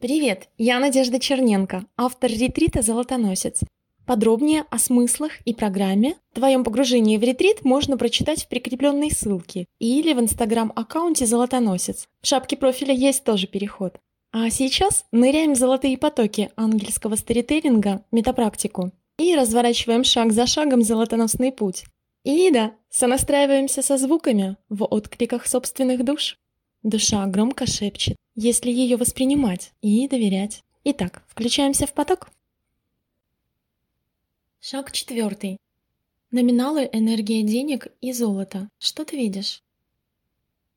Привет, я Надежда Черненко, автор ретрита «Золотоносец». Подробнее о смыслах и программе твоем погружении в ретрит можно прочитать в прикрепленной ссылке или в инстаграм-аккаунте «Золотоносец». В шапке профиля есть тоже переход. А сейчас ныряем в золотые потоки ангельского сторителлинга, метапрактику, и разворачиваем шаг за шагом золотоносный путь. И да, сонастраиваемся со звуками в откликах собственных душ. Душа громко шепчет, если ее воспринимать и доверять. Итак, включаемся в поток. Шаг четвертый. Номиналы, энергия денег и золото. Что ты видишь?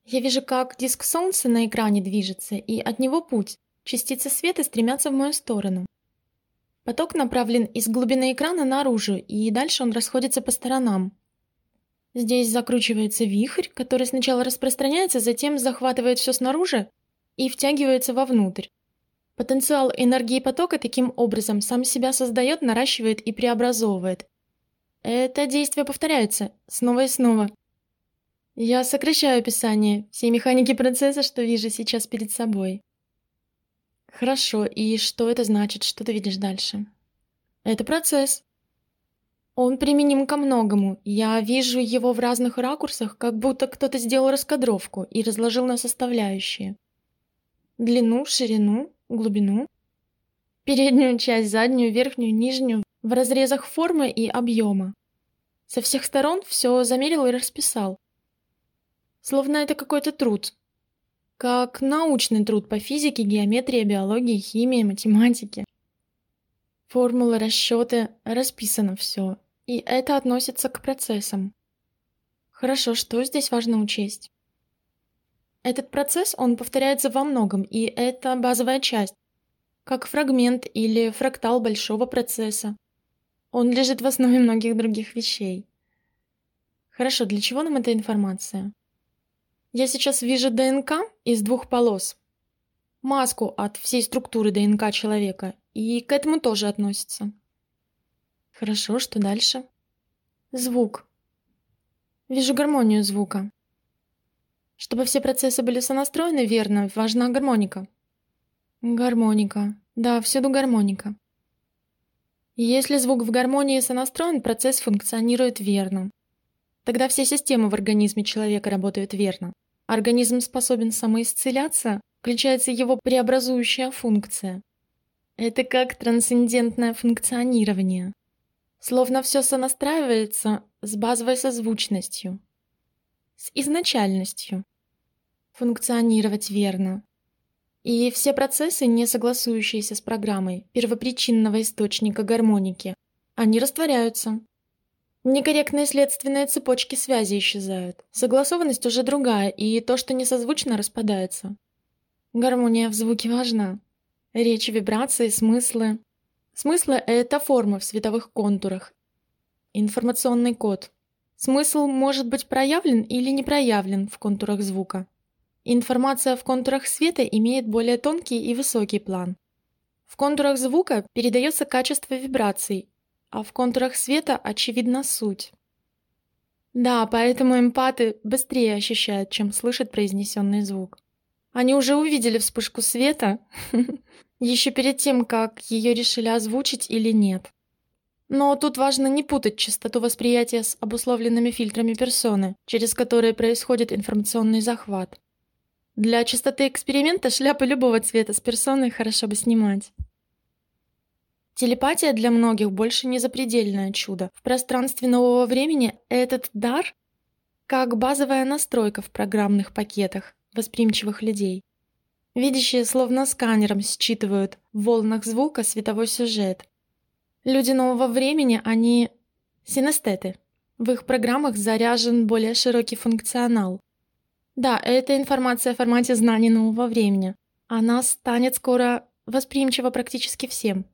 Я вижу, как диск солнца на экране движется, и от него путь. Частицы света стремятся в мою сторону. Поток направлен из глубины экрана наружу, и дальше он расходится по сторонам. Здесь закручивается вихрь, который сначала распространяется, затем захватывает все снаружи и втягивается вовнутрь. Потенциал энергии потока таким образом сам себя создает, наращивает и преобразовывает. Это действие повторяется снова и снова. Я сокращаю описание всей механики процесса, что вижу сейчас перед собой. Хорошо, и что это значит, что ты видишь дальше? Это процесс. Он применим ко многому. Я вижу его в разных ракурсах, как будто кто-то сделал раскадровку и разложил на составляющие длину, ширину, глубину, переднюю часть, заднюю, верхнюю, нижнюю, в разрезах формы и объема. Со всех сторон все замерил и расписал. Словно это какой-то труд. Как научный труд по физике, геометрии, биологии, химии, математике. Формулы, расчеты, расписано все. И это относится к процессам. Хорошо, что здесь важно учесть? Этот процесс, он повторяется во многом, и это базовая часть, как фрагмент или фрактал большого процесса. Он лежит в основе многих других вещей. Хорошо, для чего нам эта информация? Я сейчас вижу ДНК из двух полос. Маску от всей структуры ДНК человека, и к этому тоже относится. Хорошо, что дальше? Звук. Вижу гармонию звука. Чтобы все процессы были сонастроены верно, важна гармоника. Гармоника. Да, всюду гармоника. Если звук в гармонии сонастроен, процесс функционирует верно. Тогда все системы в организме человека работают верно. Организм способен самоисцеляться, включается его преобразующая функция. Это как трансцендентное функционирование. Словно все сонастраивается с базовой созвучностью, с изначальностью функционировать верно. И все процессы, не согласующиеся с программой первопричинного источника гармоники, они растворяются. Некорректные следственные цепочки связи исчезают. Согласованность уже другая, и то, что не созвучно, распадается. Гармония в звуке важна. Речь, вибрации, смыслы. Смыслы — это формы в световых контурах. Информационный код. Смысл может быть проявлен или не проявлен в контурах звука. Информация в контурах света имеет более тонкий и высокий план. В контурах звука передается качество вибраций, а в контурах света очевидна суть. Да, поэтому эмпаты быстрее ощущают, чем слышат произнесенный звук. Они уже увидели вспышку света еще перед тем, как ее решили озвучить или нет. Но тут важно не путать частоту восприятия с обусловленными фильтрами персоны, через которые происходит информационный захват. Для чистоты эксперимента шляпы любого цвета с персоной хорошо бы снимать. Телепатия для многих больше не запредельное чудо. В пространстве нового времени этот дар как базовая настройка в программных пакетах восприимчивых людей. Видящие словно сканером считывают в волнах звука световой сюжет. Люди нового времени, они синестеты. В их программах заряжен более широкий функционал. Да, это информация в формате знаний нового времени. Она станет скоро восприимчива практически всем.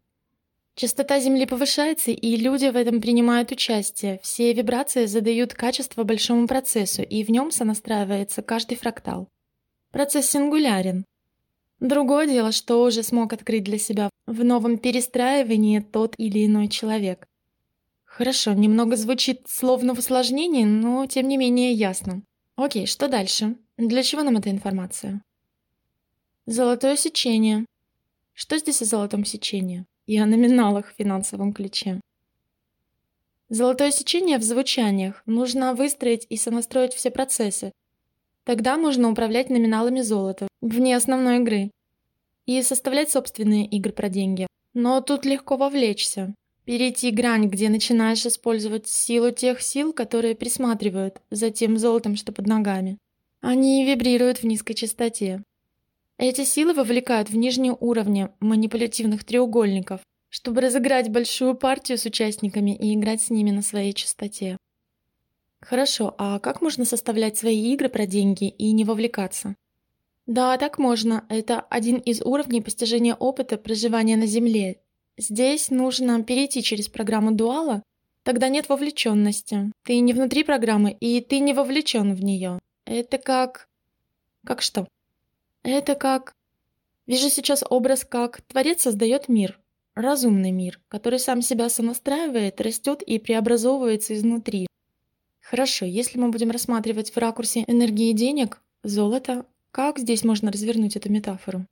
Частота Земли повышается, и люди в этом принимают участие. Все вибрации задают качество большому процессу, и в нем сонастраивается каждый фрактал. Процесс сингулярен. Другое дело, что уже смог открыть для себя в новом перестраивании тот или иной человек. Хорошо, немного звучит словно в усложнении, но тем не менее ясно. Окей, что дальше? Для чего нам эта информация? Золотое сечение. Что здесь о золотом сечении и о номиналах в финансовом ключе? Золотое сечение в звучаниях нужно выстроить и сонастроить все процессы. Тогда можно управлять номиналами золота вне основной игры и составлять собственные игры про деньги. Но тут легко вовлечься, перейти грань, где начинаешь использовать силу тех сил, которые присматривают за тем золотом, что под ногами. Они вибрируют в низкой частоте. Эти силы вовлекают в нижние уровни манипулятивных треугольников, чтобы разыграть большую партию с участниками и играть с ними на своей частоте. Хорошо, а как можно составлять свои игры про деньги и не вовлекаться? Да, так можно. Это один из уровней постижения опыта проживания на Земле. Здесь нужно перейти через программу дуала, тогда нет вовлеченности. Ты не внутри программы, и ты не вовлечен в нее. Это как... Как что? Это как... Вижу сейчас образ, как Творец создает мир, разумный мир, который сам себя сонастраивает, растет и преобразовывается изнутри. Хорошо, если мы будем рассматривать в ракурсе энергии денег, золота, как здесь можно развернуть эту метафору?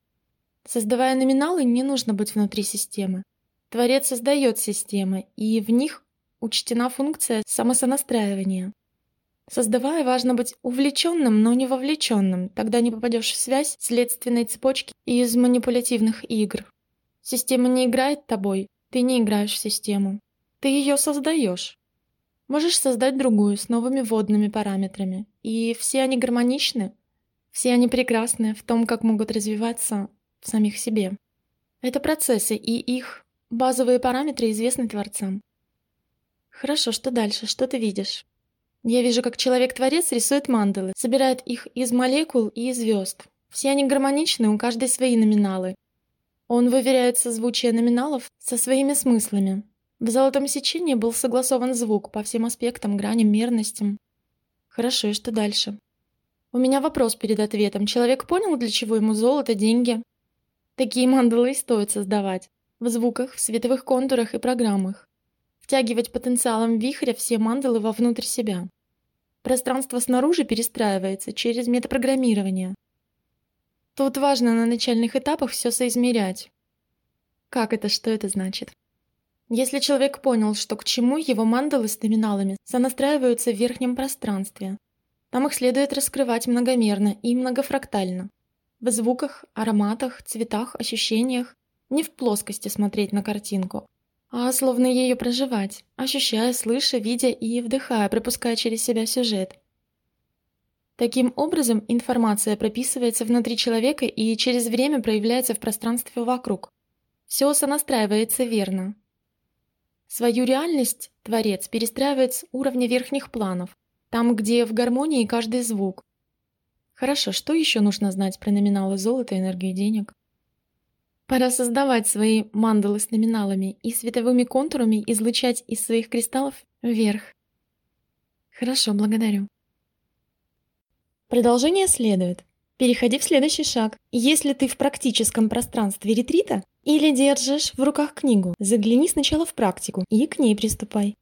Создавая номиналы, не нужно быть внутри системы. Творец создает системы, и в них учтена функция самосонастраивания. Создавая, важно быть увлеченным, но не вовлеченным, тогда не попадешь в связь следственной цепочки из манипулятивных игр. Система не играет тобой, ты не играешь в систему. Ты ее создаешь. Можешь создать другую с новыми водными параметрами, и все они гармоничны, все они прекрасны в том, как могут развиваться в самих себе. Это процессы, и их базовые параметры известны Творцам. Хорошо, что дальше? Что ты видишь? Я вижу, как человек-творец рисует мандалы, собирает их из молекул и из звезд. Все они гармоничны, у каждой свои номиналы. Он выверяет созвучие номиналов со своими смыслами. В золотом сечении был согласован звук по всем аспектам, граням, мерностям. Хорошо, и что дальше? У меня вопрос перед ответом. Человек понял, для чего ему золото, деньги? Такие мандалы стоит создавать. В звуках, в световых контурах и программах. Втягивать потенциалом вихря все мандалы вовнутрь себя. Пространство снаружи перестраивается через метапрограммирование. Тут важно на начальных этапах все соизмерять. Как это, что это значит? Если человек понял, что к чему, его мандалы с номиналами сонастраиваются в верхнем пространстве, там их следует раскрывать многомерно и многофрактально. В звуках, ароматах, цветах, ощущениях. Не в плоскости смотреть на картинку, а словно ее проживать, ощущая, слыша, видя и вдыхая, пропуская через себя сюжет. Таким образом, информация прописывается внутри человека и через время проявляется в пространстве вокруг. Все сонастраивается верно. Свою реальность Творец перестраивает с уровня верхних планов, там, где в гармонии каждый звук. Хорошо, что еще нужно знать про номиналы золота, энергии денег? Пора создавать свои мандалы с номиналами и световыми контурами излучать из своих кристаллов вверх. Хорошо, благодарю. Продолжение следует. Переходи в следующий шаг. Если ты в практическом пространстве ретрита или держишь в руках книгу, загляни сначала в практику и к ней приступай.